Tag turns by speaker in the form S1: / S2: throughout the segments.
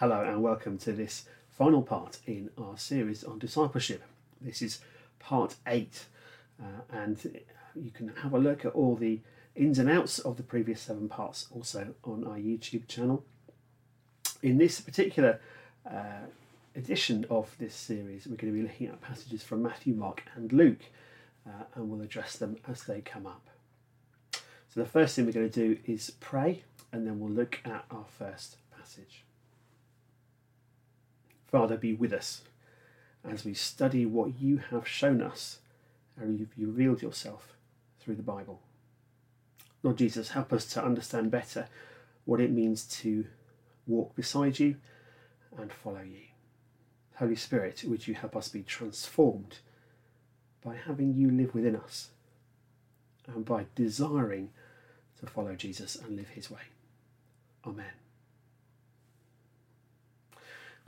S1: Hello and welcome to this final part in our series on discipleship. This is part eight, uh, and you can have a look at all the ins and outs of the previous seven parts also on our YouTube channel. In this particular uh, edition of this series, we're going to be looking at passages from Matthew, Mark, and Luke, uh, and we'll address them as they come up. So, the first thing we're going to do is pray, and then we'll look at our first passage. Father, be with us as we study what you have shown us, and you've revealed yourself through the Bible. Lord Jesus, help us to understand better what it means to walk beside you and follow you. Holy Spirit, would you help us be transformed by having you live within us and by desiring to follow Jesus and live his way? Amen.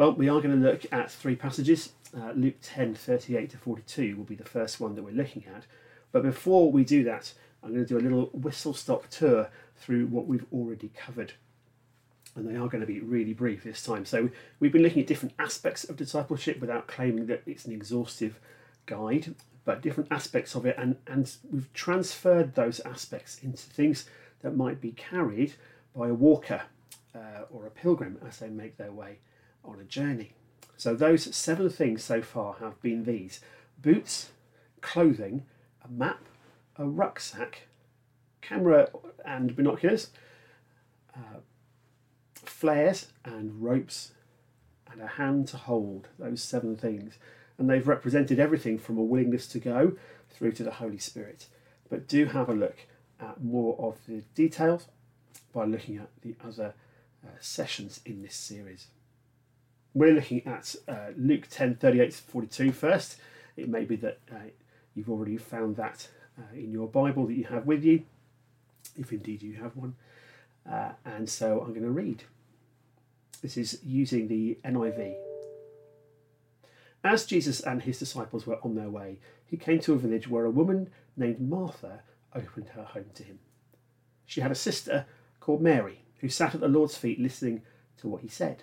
S1: Well, we are going to look at three passages. Uh, Luke 10 38 to 42 will be the first one that we're looking at. But before we do that, I'm going to do a little whistle stop tour through what we've already covered. And they are going to be really brief this time. So, we've been looking at different aspects of discipleship without claiming that it's an exhaustive guide, but different aspects of it. And, and we've transferred those aspects into things that might be carried by a walker uh, or a pilgrim as they make their way on a journey. So, those seven things so far have been these boots, clothing, a map, a rucksack, camera and binoculars, uh, flares and ropes, and a hand to hold those seven things. And they've represented everything from a willingness to go through to the Holy Spirit. But do have a look at more of the details by looking at the other uh, sessions in this series. We're looking at uh, Luke 10 38 to 42 first. It may be that uh, you've already found that uh, in your Bible that you have with you, if indeed you have one. Uh, and so I'm going to read. This is using the NIV. As Jesus and his disciples were on their way, he came to a village where a woman named Martha opened her home to him. She had a sister called Mary who sat at the Lord's feet listening to what he said.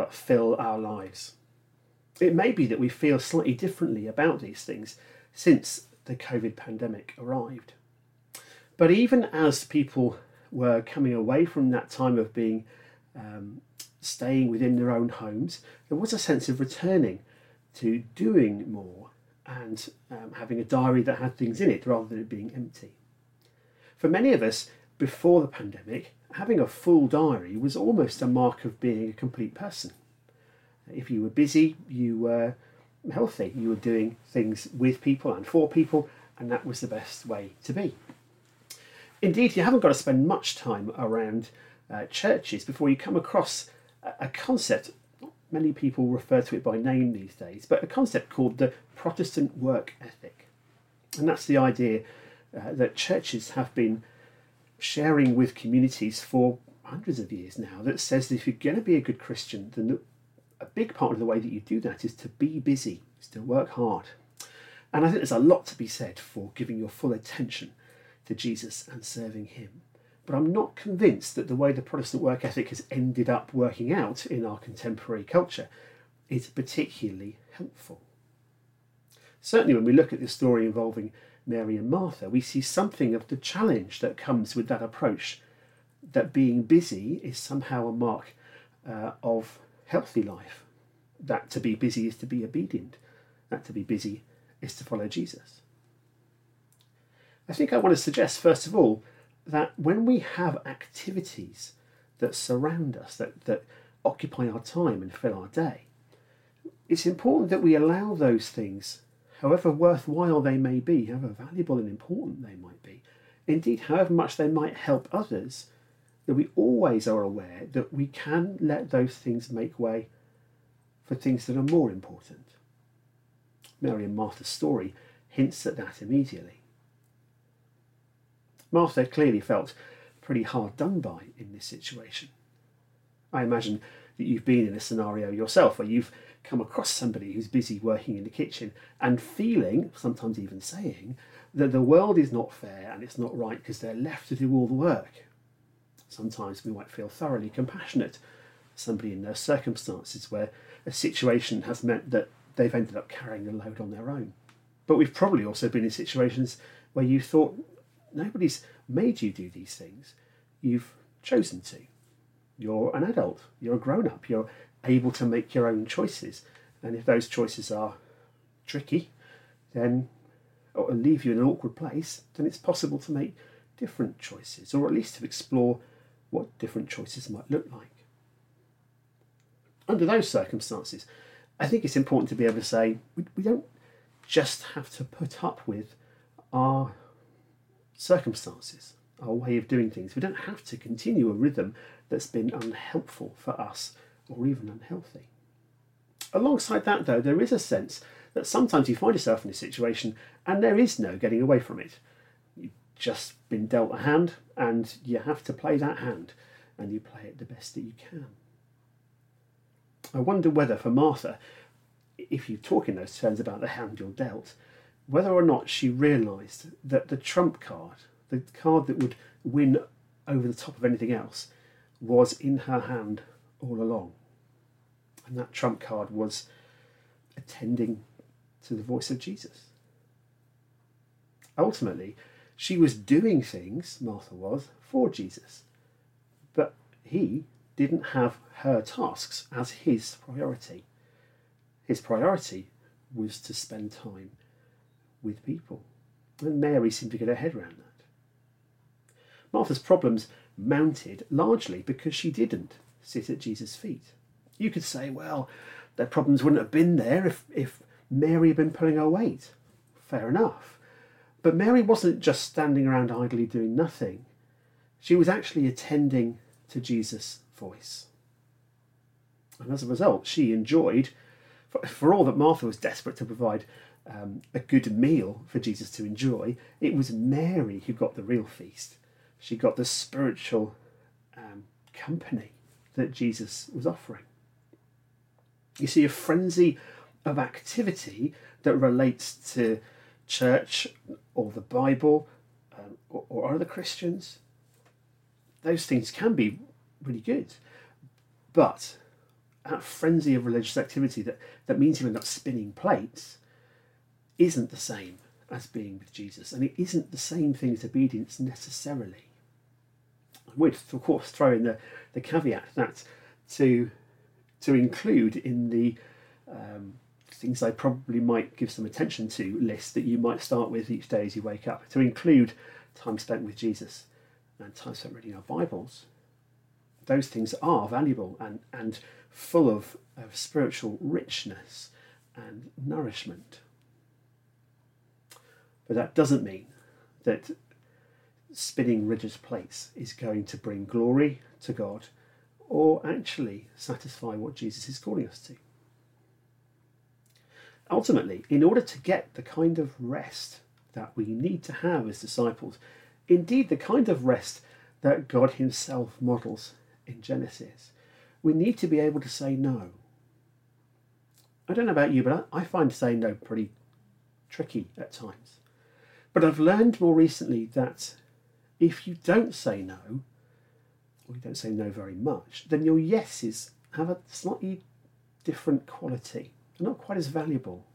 S1: that fill our lives. It may be that we feel slightly differently about these things since the COVID pandemic arrived. But even as people were coming away from that time of being um, staying within their own homes, there was a sense of returning to doing more and um, having a diary that had things in it rather than it being empty. For many of us, before the pandemic, having a full diary was almost a mark of being a complete person. If you were busy, you were healthy, you were doing things with people and for people, and that was the best way to be. Indeed, you haven't got to spend much time around uh, churches before you come across a, concept. Many people refer to it by name these days, but a concept called the Protestant work ethic. And that's the idea uh, that churches have been sharing with communities for hundreds of years now that says that if you're going to be a good Christian, then a big part of the way that you do that is to be busy, is to work hard. And I think there's a lot to be said for giving your full attention to Jesus and serving Him. But I'm not convinced that the way the Protestant work ethic has ended up working out in our contemporary culture is particularly helpful. Certainly, when we look at the story involving Mary and Martha, we see something of the challenge that comes with that approach that being busy is somehow a mark uh, of healthy life. That to be busy is to be obedient. That to be busy is to follow Jesus. I think I want to suggest, first of all, that when we have activities that surround us, that, that occupy our time and fill our day, it's important that we allow those things however worthwhile they may be, however valuable and important they might be, indeed, however much they might help others, that we always are aware that we can let those things make way for things that are more important. Mary and Martha's story hints at that immediately. Martha clearly felt pretty hard done by in this situation. I imagine that you've been in a scenario yourself where you've come across somebody who's busy working in the kitchen and feeling, sometimes even saying, that the world is not fair and it's not right because they're left to do all the work. Sometimes we might feel thoroughly compassionate somebody in their circumstances where a situation has meant that they've ended up carrying the load on their own. But we've probably also been in situations where you thought nobody's made you do these things, you've chosen to. You're an adult, you're a grown up, you're able to make your own choices. And if those choices are tricky, then or leave you in an awkward place, then it's possible to make different choices, or at least to explore what different choices might look like. Under those circumstances, I think it's important to be able to say we, we don't just have to put up with our circumstances, our way of doing things. We don't have to continue a rhythm that's been unhelpful for us or even unhealthy. Alongside that, though, there is a sense that sometimes you find yourself in a situation and there is no getting away from it. You've just been dealt a hand and you have to play that hand and you play it the best that you can. I wonder whether for Martha, if you talk in those terms about the hand you're dealt, whether or not she realised that the trump card, the card that would win over the top of anything else, was in her hand all along. And that trump card was attending to the voice of Jesus. Ultimately, she was doing things, Martha was, for Jesus. But he didn't have her tasks as his priority. His priority was to spend time with people. And Mary seemed to get her head around that. Martha's problems mounted largely because she didn't sit at Jesus' feet. You could say, well, their problems wouldn't have been there if, if Mary had been pulling her weight. Fair enough. But Mary wasn't just standing around idly doing nothing. She was actually attending to Jesus' voice. And as a result, she enjoyed, for, for all that Martha was desperate to provide um, a good meal for Jesus to enjoy, it was Mary who got the real feast. She got the spiritual um, company that Jesus was offering. You see, a frenzy of activity that relates to church or the Bible um, or, or other Christians, those things can be really good. But that frenzy of religious activity that, that means you end up spinning plates isn't the same as being with Jesus, and it isn't the same thing as obedience necessarily. I would, of course, throw in the, the caveat that to to include in the um, things I probably might give some attention to list that you might start with each day as you wake up, to include time spent with Jesus and time spent reading our Bibles. Those things are valuable and, and full of, of spiritual richness and nourishment. But that doesn't mean that spinning religious plates is going to bring glory to God or actually satisfy what Jesus is calling us to. Ultimately, in order to get the kind of rest that we need to have as disciples, indeed the kind of rest that God Himself models in Genesis, we need to be able to say no. I don't know about you, but I find saying no pretty tricky at times. But I've learned more recently that if you don't say no, or you don't say no very much, then your yeses have a slightly different quality. They're not quite as valuable.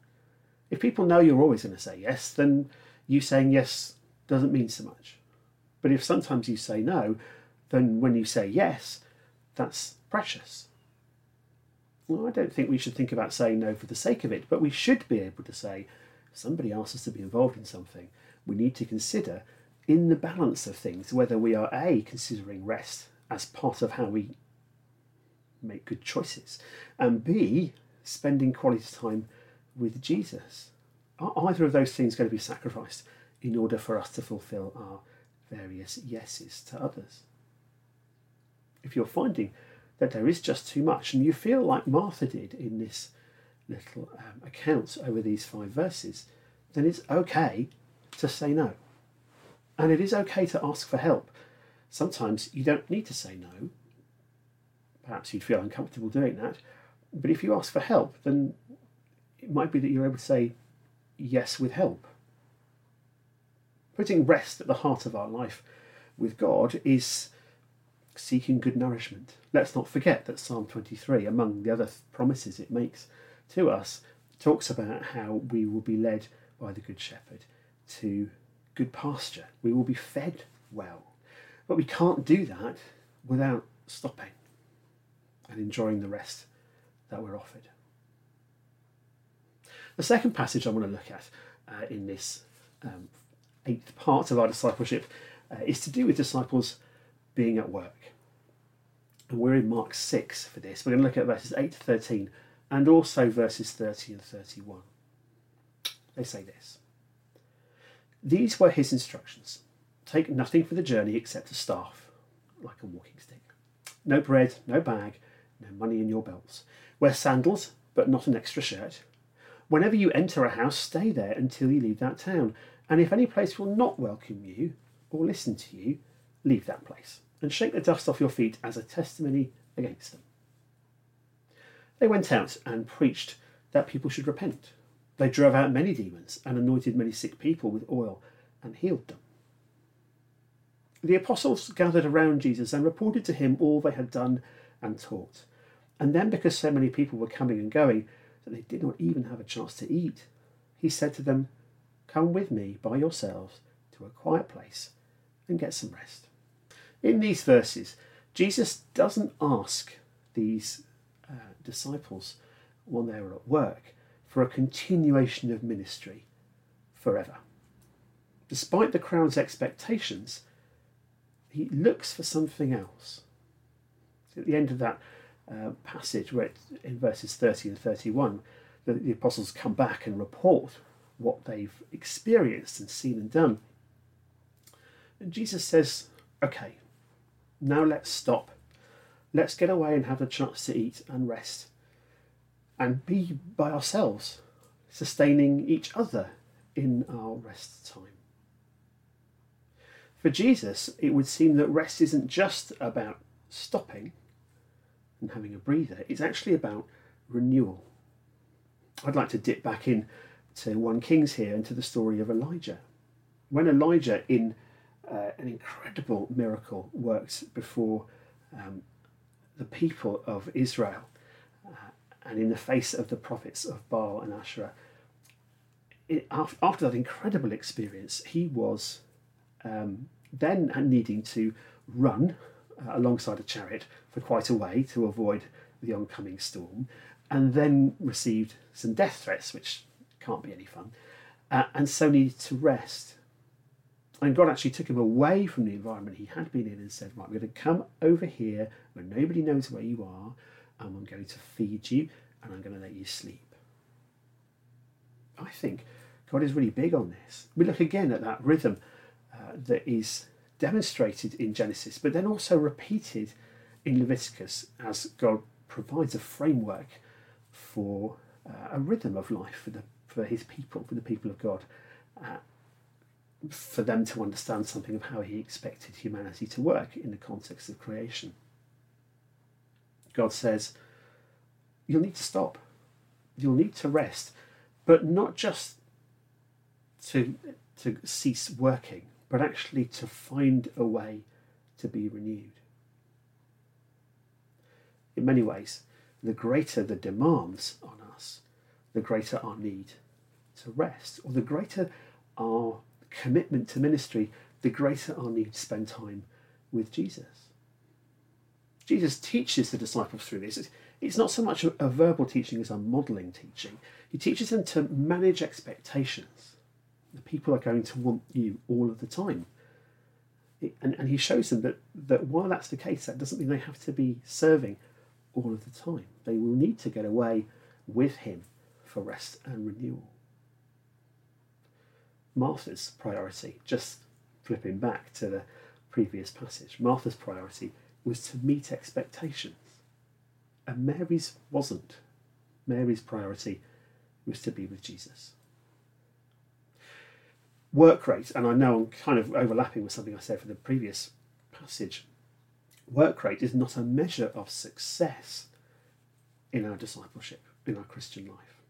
S1: If people know you're always going to say yes, then you saying yes doesn't mean so much. But if sometimes you say no, then when you say yes, that's precious. Well, I don't think we should think about saying no for the sake of it, but we should be able to say, somebody asks us to be involved in something, we need to consider in the balance of things whether we are A, considering rest as part of how we make good choices, and B, spending quality time with Jesus. Are either of those things going to be sacrificed in order for us to fulfill our various yeses to others? If you're finding that there is just too much, and you feel like Martha did in this little um, account over these five verses, then it's okay to say no. And it is okay to ask for help. Sometimes you don't need to say no. Perhaps you'd feel uncomfortable doing that. But if you ask for help, then it might be that you're able to say yes with help. Putting rest at the heart of our life with God is seeking good nourishment. Let's not forget that Psalm 23, among the other promises it makes to us, talks about how we will be led by the Good Shepherd to good pasture. We will be fed well. But we can't do that without stopping and enjoying the rest that we're offered. The second passage I want to look at uh, in this um, eighth part of our discipleship uh, is to do with disciples being at work. And we're in Mark 6 for this. We're going to look at verses 8 to 13 and also verses 30 and 31. They say this These were his instructions take nothing for the journey except a staff, like a walking stick. No bread, no bag, no money in your belts. Wear sandals, but not an extra shirt. Whenever you enter a house, stay there until you leave that town. And if any place will not welcome you or listen to you, leave that place and shake the dust off your feet as a testimony against them. They went out and preached that people should repent. They drove out many demons and anointed many sick people with oil and healed them. The apostles gathered around Jesus and reported to him all they had done and taught. And then, because so many people were coming and going that they did not even have a chance to eat, he said to them, Come with me by yourselves to a quiet place and get some rest. In these verses, Jesus doesn't ask these uh, disciples when they were at work for a continuation of ministry forever. Despite the crowd's expectations, he looks for something else. At the end of that uh, passage, where in verses 30 and 31, the, the apostles come back and report what they've experienced and seen and done. And Jesus says, Okay, now let's stop. Let's get away and have a chance to eat and rest and be by ourselves, sustaining each other in our rest time. For Jesus, it would seem that rest isn't just about stopping and having a breather, it's actually about renewal. I'd like to dip back in to 1 Kings here and to the story of Elijah. When Elijah, in uh, an incredible miracle, worked before um, the people of Israel uh, and in the face of the prophets of Baal and Asherah, it, after that incredible experience, he was um, then needing to run uh, alongside a chariot for quite a way to avoid the oncoming storm, and then received some death threats, which can't be any fun, uh, and so needed to rest. And God actually took him away from the environment he had been in and said, Right, we're going to come over here where nobody knows where you are, and I'm going to feed you, and I'm going to let you sleep. I think God is really big on this. We look again at that rhythm uh, that is demonstrated in Genesis, but then also repeated in Leviticus as God provides a framework for uh, a rhythm of life for the for his people, for the people of God, uh, for them to understand something of how he expected humanity to work in the context of creation. God says, You'll need to stop, you'll need to rest, but not just to, to cease working, but actually to find a way to be renewed. In many ways, the greater the demands on us, the greater our need to rest, or the greater our commitment to ministry, the greater our need to spend time with Jesus. Jesus teaches the disciples through this. It's not so much a, verbal teaching as a modelling teaching. He teaches them to manage expectations. People are going to want you all of the time. And, and he shows them that, that while that's the case, that doesn't mean they have to be serving all of the time. They will need to get away with him for rest and renewal. Martha's priority, just flipping back to the previous passage, Martha's priority was to meet expectations. And Mary's wasn't. Mary's priority was to be with Jesus. Work rate, and I know I'm kind of overlapping with something I said for the previous passage. Work rate is not a measure of success in our discipleship, in our Christian life.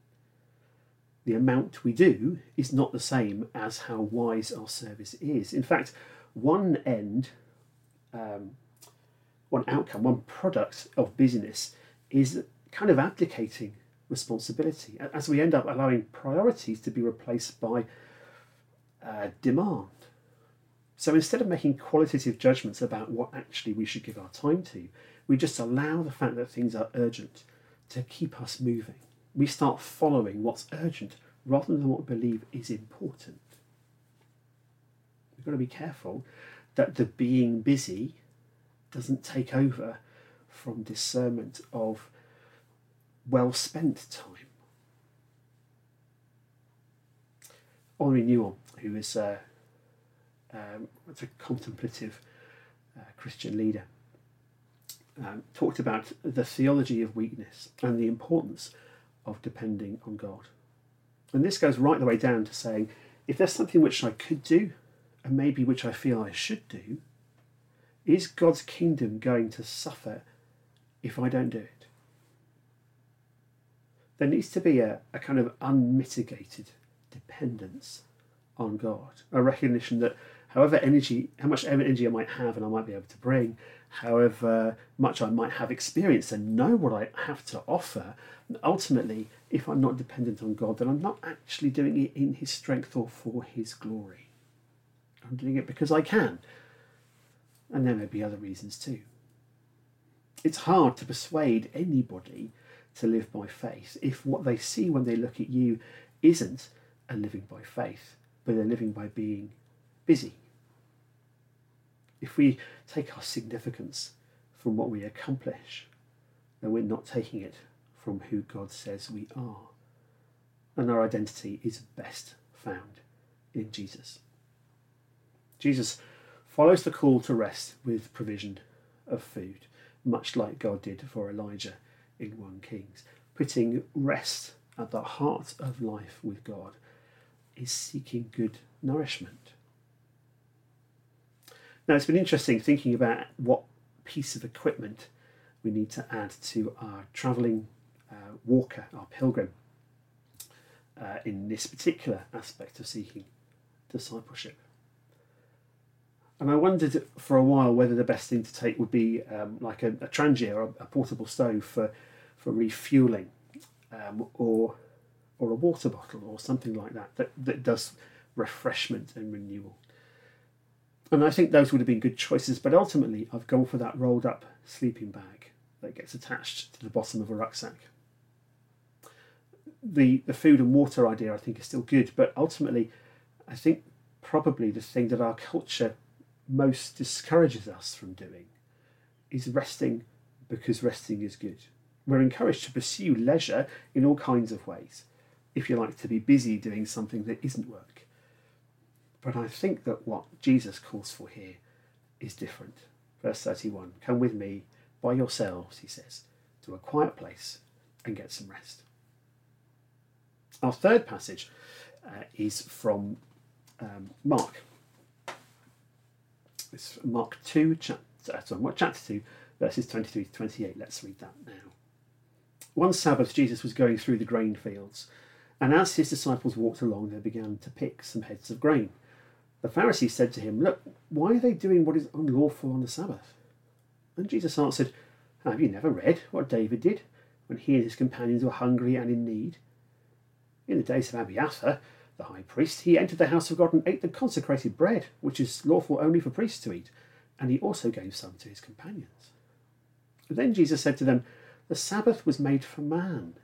S1: The amount we do is not the same as how wise our service is. In fact, one end, um, one outcome, one product of busyness is kind of abdicating responsibility as we end up allowing priorities to be replaced by uh, demand. So instead of making qualitative judgments about what actually we should give our time to, we just allow the fact that things are urgent to keep us moving. We start following what's urgent rather than what we believe is important. We've got to be careful that the being busy doesn't take over from discernment of well spent time. Henri Nouwen, who is a, um, a contemplative uh, Christian leader, um, talked about the theology of weakness and the importance of depending on God. And this goes right the way down to saying if there's something which I could do, and maybe which I feel I should do, is God's kingdom going to suffer if I don't do it? There needs to be a, a kind of unmitigated dependence on God, a recognition that however energy, how much energy I might have and I might be able to bring, however much I might have experienced and know what I have to offer, ultimately, if I'm not dependent on God, then I'm not actually doing it in His strength or for His glory. I'm doing it because I can. And there may be other reasons too. It's hard to persuade anybody to live by faith if what they see when they look at you isn't a living by faith, but a living by being busy. If we take our significance from what we accomplish, then we're not taking it from who God says we are. And our identity is best found in Jesus. Jesus follows the call to rest with provision of food, much like God did for Elijah in 1 Kings. Putting rest at the heart of life with God is seeking good nourishment. Now, it's been interesting thinking about what piece of equipment we need to add to our travelling uh, walker, our pilgrim, uh, in this particular aspect of seeking discipleship. And I wondered for a while whether the best thing to take would be um, like a, a Trangia or a, a, portable stove for, for refueling, um, or or a water bottle or something like that, that that does refreshment and renewal. And I think those would have been good choices, but ultimately I've gone for that rolled up sleeping bag that gets attached to the bottom of a rucksack. The the food and water idea I think is still good, but ultimately I think probably the thing that our culture most discourages us from doing is resting because resting is good. We're encouraged to pursue leisure in all kinds of ways, if you like to be busy doing something that isn't work. But I think that what Jesus calls for here is different. Verse 31 Come with me by yourselves, he says, to a quiet place and get some rest. Our third passage uh, is from um, Mark it's Mark 2, chapter, uh, sorry, chapter 2, verses 23 to 28. Let's read that now. One Sabbath, Jesus was going through the grain fields, and as his disciples walked along, they began to pick some heads of grain. The Pharisees said to him, Look, why are they doing what is unlawful on the Sabbath? And Jesus answered, Have you never read what David did when he and his companions were hungry and in need? In the days of Abiathar, the high priest, he entered the house of God and ate the consecrated bread, which is lawful only for priests to eat, and he also gave some to his companions. then Jesus said to them, The Sabbath was made for man,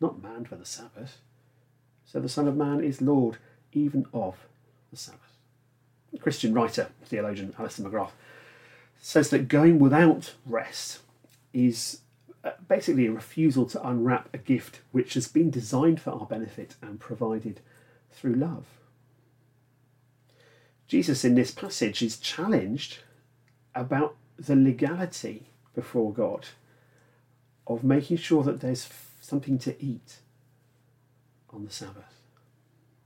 S1: not man for the Sabbath. So the Son of Man is Lord even of the Sabbath. Christian writer, theologian Alister McGrath, says that going without rest is uh, basically a refusal to unwrap a gift which has been designed for our benefit and provided through love. Jesus in this passage is challenged about the legality before God of making sure that there's something to eat on the Sabbath.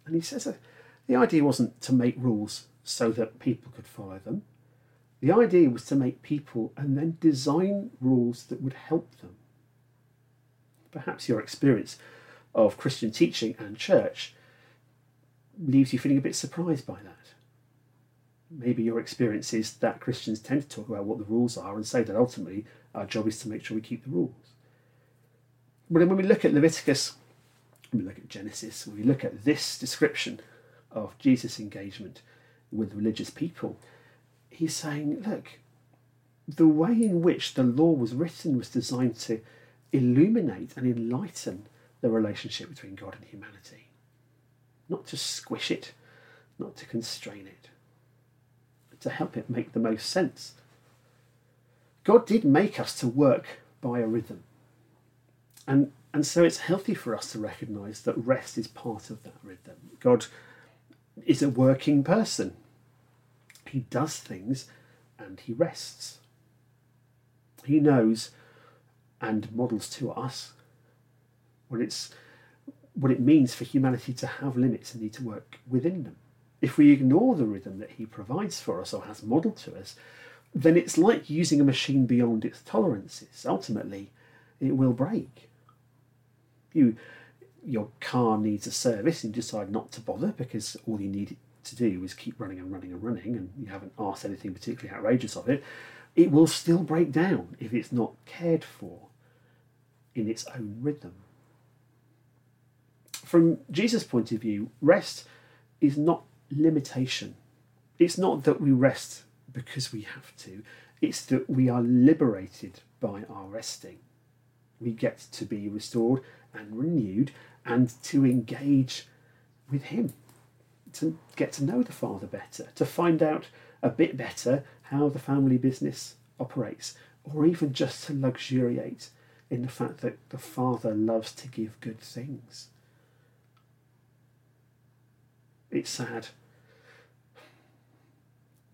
S1: And he says that the idea wasn't to make rules so that people could follow them. The idea was to make people and then design rules that would help them. Perhaps your experience of Christian teaching and church leaves you feeling a bit surprised by that. Maybe your experience is that Christians tend to talk about what the rules are and say that ultimately our job is to make sure we keep the rules. But when we look at Leviticus, when we look at Genesis, when we look at this description of Jesus' engagement with religious people, he's saying, look, the way in which the law was written was designed to illuminate and enlighten the relationship between God and humanity, not to squish it, not to constrain it, but to help it make the most sense. God did make us to work by a rhythm. And, and so it's healthy for us to recognize that rest is part of that rhythm. God is a working person, He does things and He rests. He knows and models to us what it's what it means for humanity to have limits and need to work within them. If we ignore the rhythm that he provides for us or has modelled to us, then it's like using a machine beyond its tolerances. Ultimately, it will break. You, your car needs a service and you decide not to bother because all you need to do is keep running and running and running and you haven't asked anything particularly outrageous of it, it will still break down if it's not cared for in its own rhythm. From Jesus' point of view, rest is not limitation. It's not that we rest because we have to, it's that we are liberated by our resting. We get to be restored and renewed and to engage with Him, to get to know the Father better, to find out a bit better how the family business operates, or even just to luxuriate in the fact that the Father loves to give good things. It's sad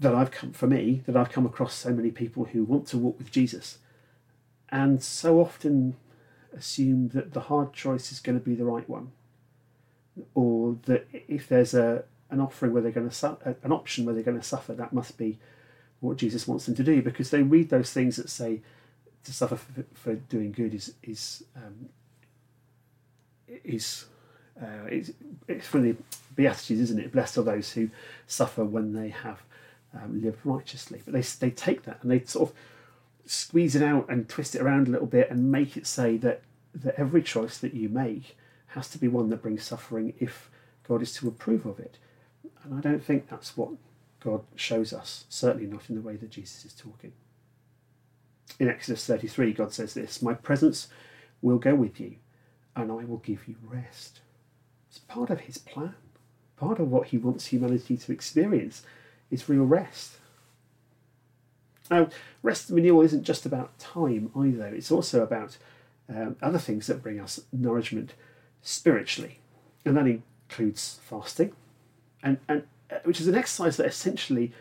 S1: that I've come for me that I've come across so many people who want to walk with Jesus and so often assume that the hard choice is going to be the right one or that if there's a an offering where they're going to su- an option where they're going to suffer that must be what Jesus wants them to do because they read those things that say to suffer for, for doing good is is um, is uh, it's, it's from the Beatitudes, isn't it? Blessed are those who suffer when they have um, lived righteously. But they, they take that and they sort of squeeze it out and twist it around a little bit and make it say that, that every choice that you make has to be one that brings suffering if God is to approve of it. And I don't think that's what God shows us, certainly not in the way that Jesus is talking. In Exodus 33, God says this My presence will go with you, and I will give you rest. It's part of his plan, part of what he wants humanity to experience is real rest. Now, rest renewal isn't just about time either, it's also about um, other things that bring us nourishment spiritually. And that includes fasting, and, and uh, which is an exercise that essentially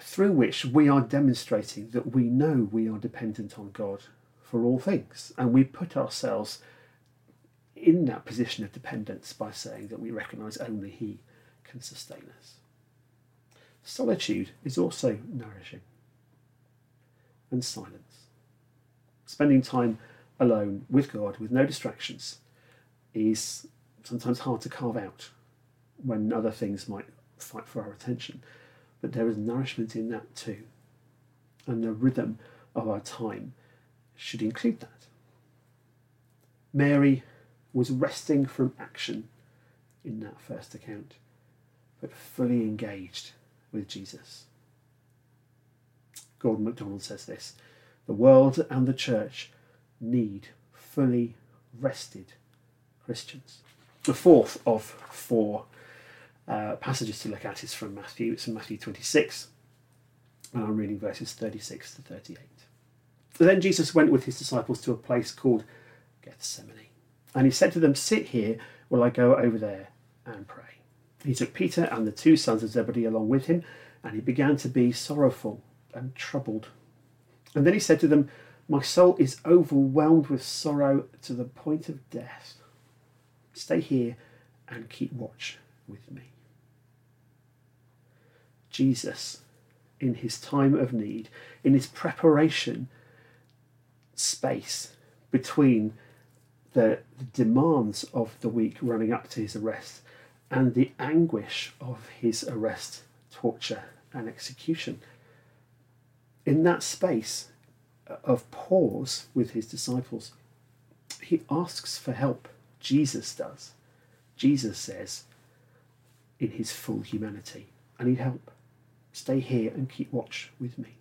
S1: through which we are demonstrating that we know we are dependent on God for all things, and we put ourselves in that position of dependence by saying that we recognize only He can sustain us. Solitude is also nourishing, and silence. Spending time alone with God with no distractions is sometimes hard to carve out when other things might fight for our attention, but there is nourishment in that too. And the rhythm of our time should include that. Mary was resting from action in that first account, but fully engaged with Jesus. Gordon MacDonald says this The world and the church need fully rested Christians. The fourth of four uh, passages to look at is from Matthew. It's from Matthew 26, and I'm reading verses 36 to 38. Then Jesus went with his disciples to a place called Gethsemane, and he said to them, Sit here while I go over there and pray. He took Peter and the two sons of Zebedee along with him, and he began to be sorrowful and troubled. And then he said to them, My soul is overwhelmed with sorrow to the point of death. Stay here and keep watch with me. Jesus, in his time of need, in his preparation space between the, the demands of the week running up to his arrest and the anguish of his arrest, torture, and execution. In that space of pause with his disciples, he asks for help. Jesus does. Jesus says, in his full humanity, I need help. Stay here and keep watch with me.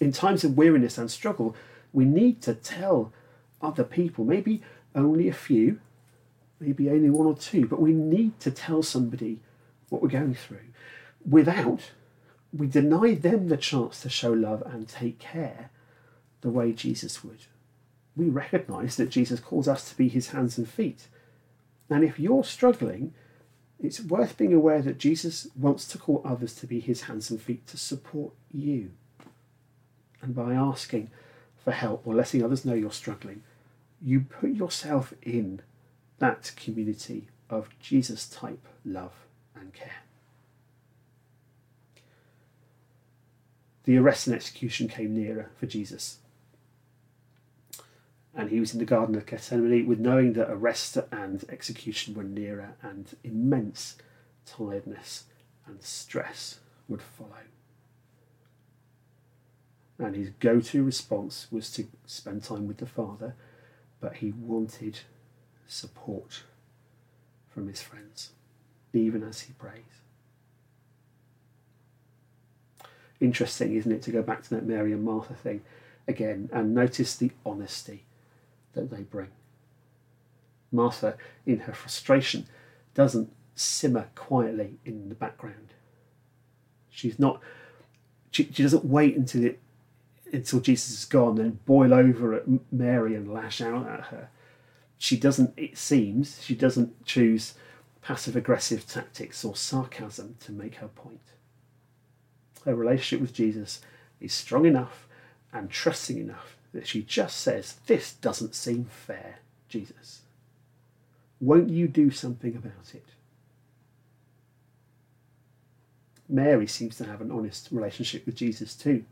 S1: In times of weariness and struggle, we need to tell other people, maybe only a few, maybe only one or two, but we need to tell somebody what we're going through without we deny them the chance to show love and take care the way Jesus would. We recognize that Jesus calls us to be his hands and feet. And if you're struggling, it's worth being aware that Jesus wants to call others to be his hands and feet to support you. And by asking for help or letting others know you're struggling, you put yourself in that community of Jesus type love and care. The arrest and execution came nearer for Jesus. And he was in the Garden of Gethsemane with knowing that arrest and execution were nearer and immense tiredness and stress would follow. And his go to response was to spend time with the Father, but he wanted support from his friends, even as he prays. Interesting, isn't it, to go back to that Mary and Martha thing again and notice the honesty that they bring. Martha, in her frustration, doesn't simmer quietly in the background. She's not. She, she doesn't wait until it until Jesus is gone and boil over at Mary and lash out at her. She doesn't. It seems she doesn't choose passive aggressive tactics or sarcasm to make her point. Her relationship with Jesus is strong enough and trusting enough that she just says, This doesn't seem fair, Jesus. Won't you do something about it? Mary seems to have an honest relationship with Jesus too.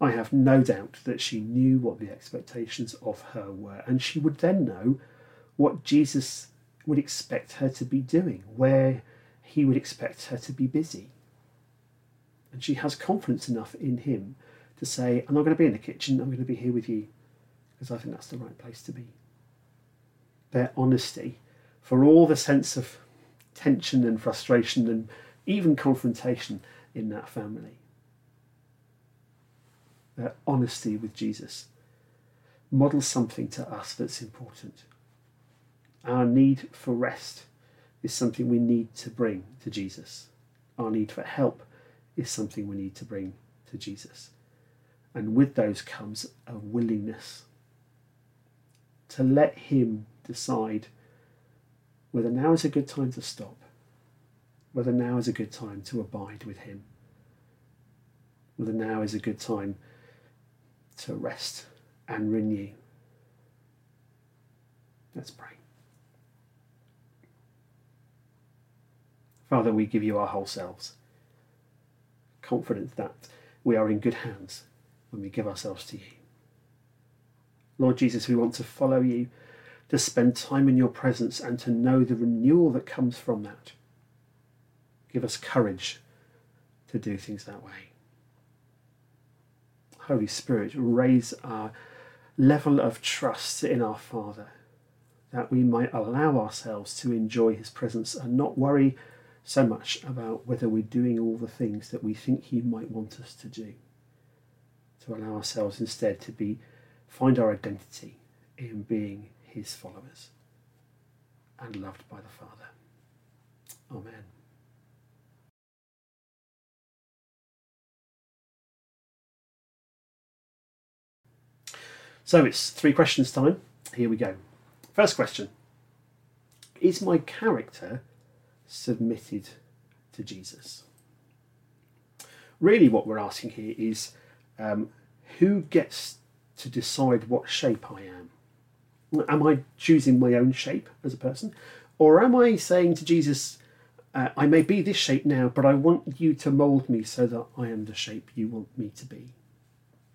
S1: I have no doubt that she knew what the expectations of her were, and she would then know what Jesus would expect her to be doing, where he would expect her to be busy. And she has confidence enough in him to say, I'm not going to be in the kitchen, I'm going to be here with you, because I think that's the right place to be. Their honesty, for all the sense of tension and frustration and even confrontation in that family. Their honesty with Jesus models something to us that's important. Our need for rest is something we need to bring to Jesus. Our need for help is something we need to bring to Jesus. And with those comes a willingness to let Him decide whether now is a good time to stop, whether now is a good time to abide with Him, whether now is a good time to rest and renew. Let's pray. Father, we give you our whole selves, confident that we are in good hands when we give ourselves to you. Lord Jesus, we want to follow you, to spend time in your presence, and to know the renewal that comes from that. Give us courage to do things that way. Holy Spirit, raise our level of trust in our Father, that we might allow ourselves to enjoy His presence and not worry so much about whether we're doing all the things that we think He might want us to do to allow ourselves instead to be find our identity in being his followers and loved by the Father. Amen. So it's three questions time. Here we go. First question Is my character submitted to Jesus? Really, what we're asking here is um, who gets to decide what shape I am? Am I choosing my own shape as a person? Or am I saying to Jesus, uh, I may be this shape now, but I want you to mould me so that I am the shape you want me to be?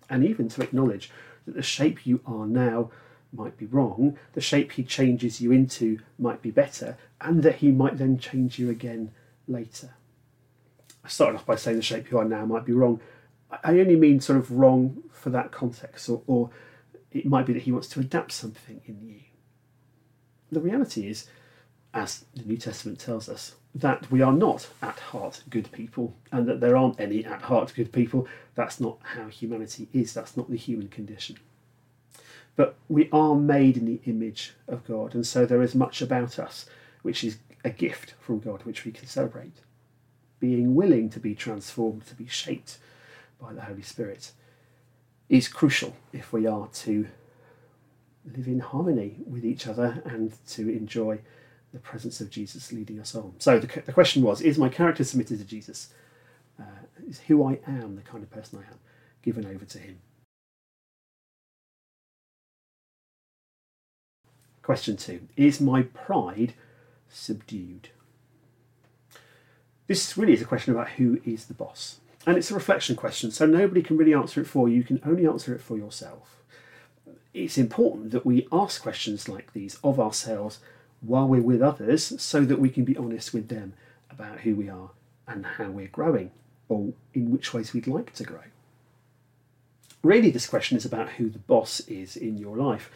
S1: And even to acknowledge that the shape you are now might be wrong, the shape he changes you into might be better, and that he might then change you again later. I started off by saying the shape you are now might be wrong. I only mean sort of wrong for that context, or, or it might be that he wants to adapt something in you. The reality is, as the New Testament tells us, that we are not at heart good people, and that there aren't any at heart good people. That's not how humanity is, that's not the human condition. But we are made in the image of God, and so there is much about us which is a gift from God which we can celebrate. Being willing to be transformed, to be shaped by the Holy Spirit, is crucial if we are to live in harmony with each other and to enjoy the presence of Jesus leading us on. So the, the question was Is my character submitted to Jesus? Uh, is who I am the kind of person I am given over to Him? Question two Is my pride subdued? This really is a question about who is the boss. And it's a reflection question, so nobody can really answer it for you. You can only answer it for yourself. It's important that we ask questions like these of ourselves while we're with others so that we can be honest with them about who we are and how we're growing or in which ways we'd like to grow. Really, this question is about who the boss is in your life.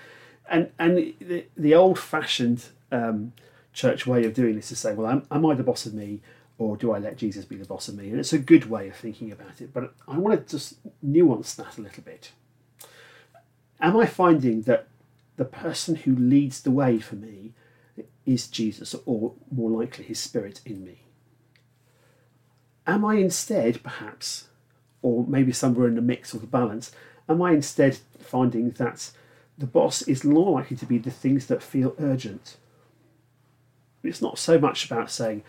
S1: And, and the, the old fashioned um, church way of doing this is saying, well, am, am I the boss of me? or do I let Jesus be the boss of me? And it's a good way of thinking about it, but I want to just nuance that a little bit. Am I finding that the person who leads the way for me is Jesus, or more likely, his spirit in me? Am I instead, perhaps, or maybe somewhere in the mix or the balance, am I instead finding that the boss is more likely to be the things that feel urgent? It's not so much about saying,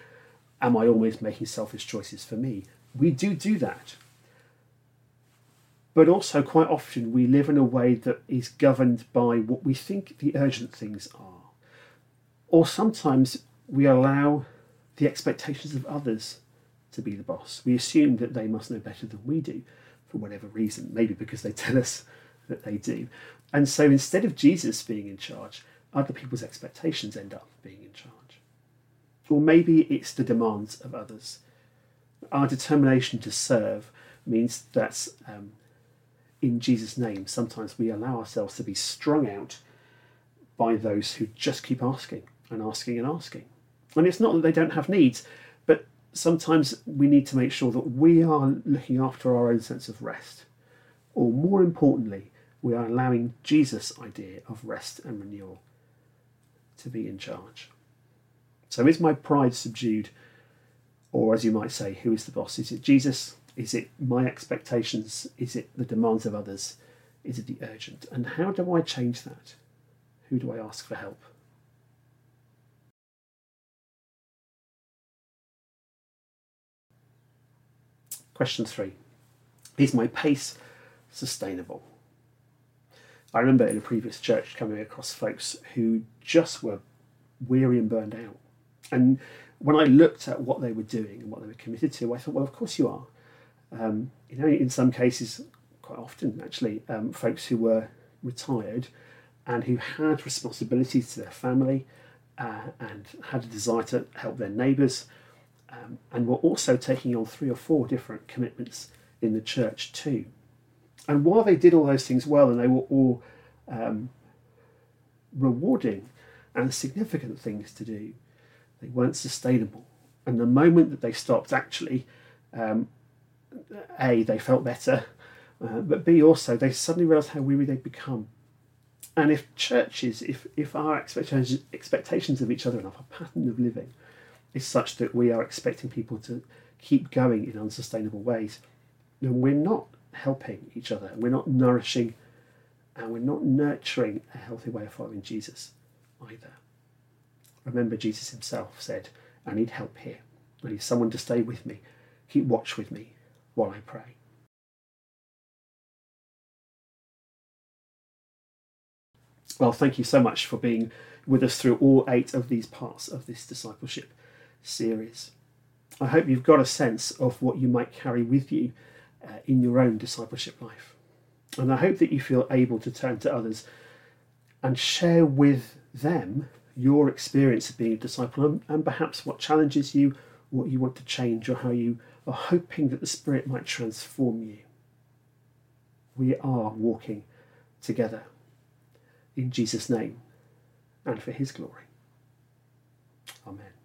S1: Am I always making selfish choices for me? We do do that. But also, quite often, we live in a way that is governed by what we think the urgent things are. Or sometimes we allow the expectations of others to be the boss. We assume that they must know better than we do for whatever reason, maybe because they tell us that they do. And so instead of Jesus being in charge, other people's expectations end up being in charge. Or maybe it's the demands of others. Our determination to serve means that um, in Jesus' name, sometimes we allow ourselves to be strung out by those who just keep asking and asking and asking. And it's not that they don't have needs, but sometimes we need to make sure that we are looking after our own sense of rest. Or more importantly, we are allowing Jesus' idea of rest and renewal to be in charge. So is my pride subdued? Or, as you might say, who is the boss? Is it Jesus? Is it my expectations? Is it the demands of others? Is it the urgent? And how do I change that? Who do I ask for help? Question three Is my pace sustainable? I remember in a previous church coming across folks who just were weary and burned out. And when I looked at what they were doing and what they were committed to, I thought, well, of course you are. Um, you know, in some cases, quite often actually, um, folks who were retired and who had responsibilities to their family uh, and had a desire to help their neighbours um, and were also taking on three or four different commitments in the church too. And while they did all those things well and they were all um, rewarding and significant things to do, they weren't sustainable. And the moment that they stopped, actually, um, A, they felt better, uh, but B, also, they suddenly realised how weary they'd become. And if churches, if, if our expectations, expectations of each other and our pattern of living is such that we are expecting people to keep going in unsustainable ways, then we're not helping each other. We're not nourishing and we're not nurturing a healthy way of following Jesus either. Remember, Jesus himself said, I need help here. I need someone to stay with me, keep watch with me while I pray. Well, thank you so much for being with us through all eight of these parts of this discipleship series. I hope you've got a sense of what you might carry with you uh, in your own discipleship life. And I hope that you feel able to turn to others and share with them your experience of being a disciple and, and perhaps what challenges you, what you want to change, or how you are hoping that the Spirit might transform you. We are walking together in Jesus' name and for His glory. Amen.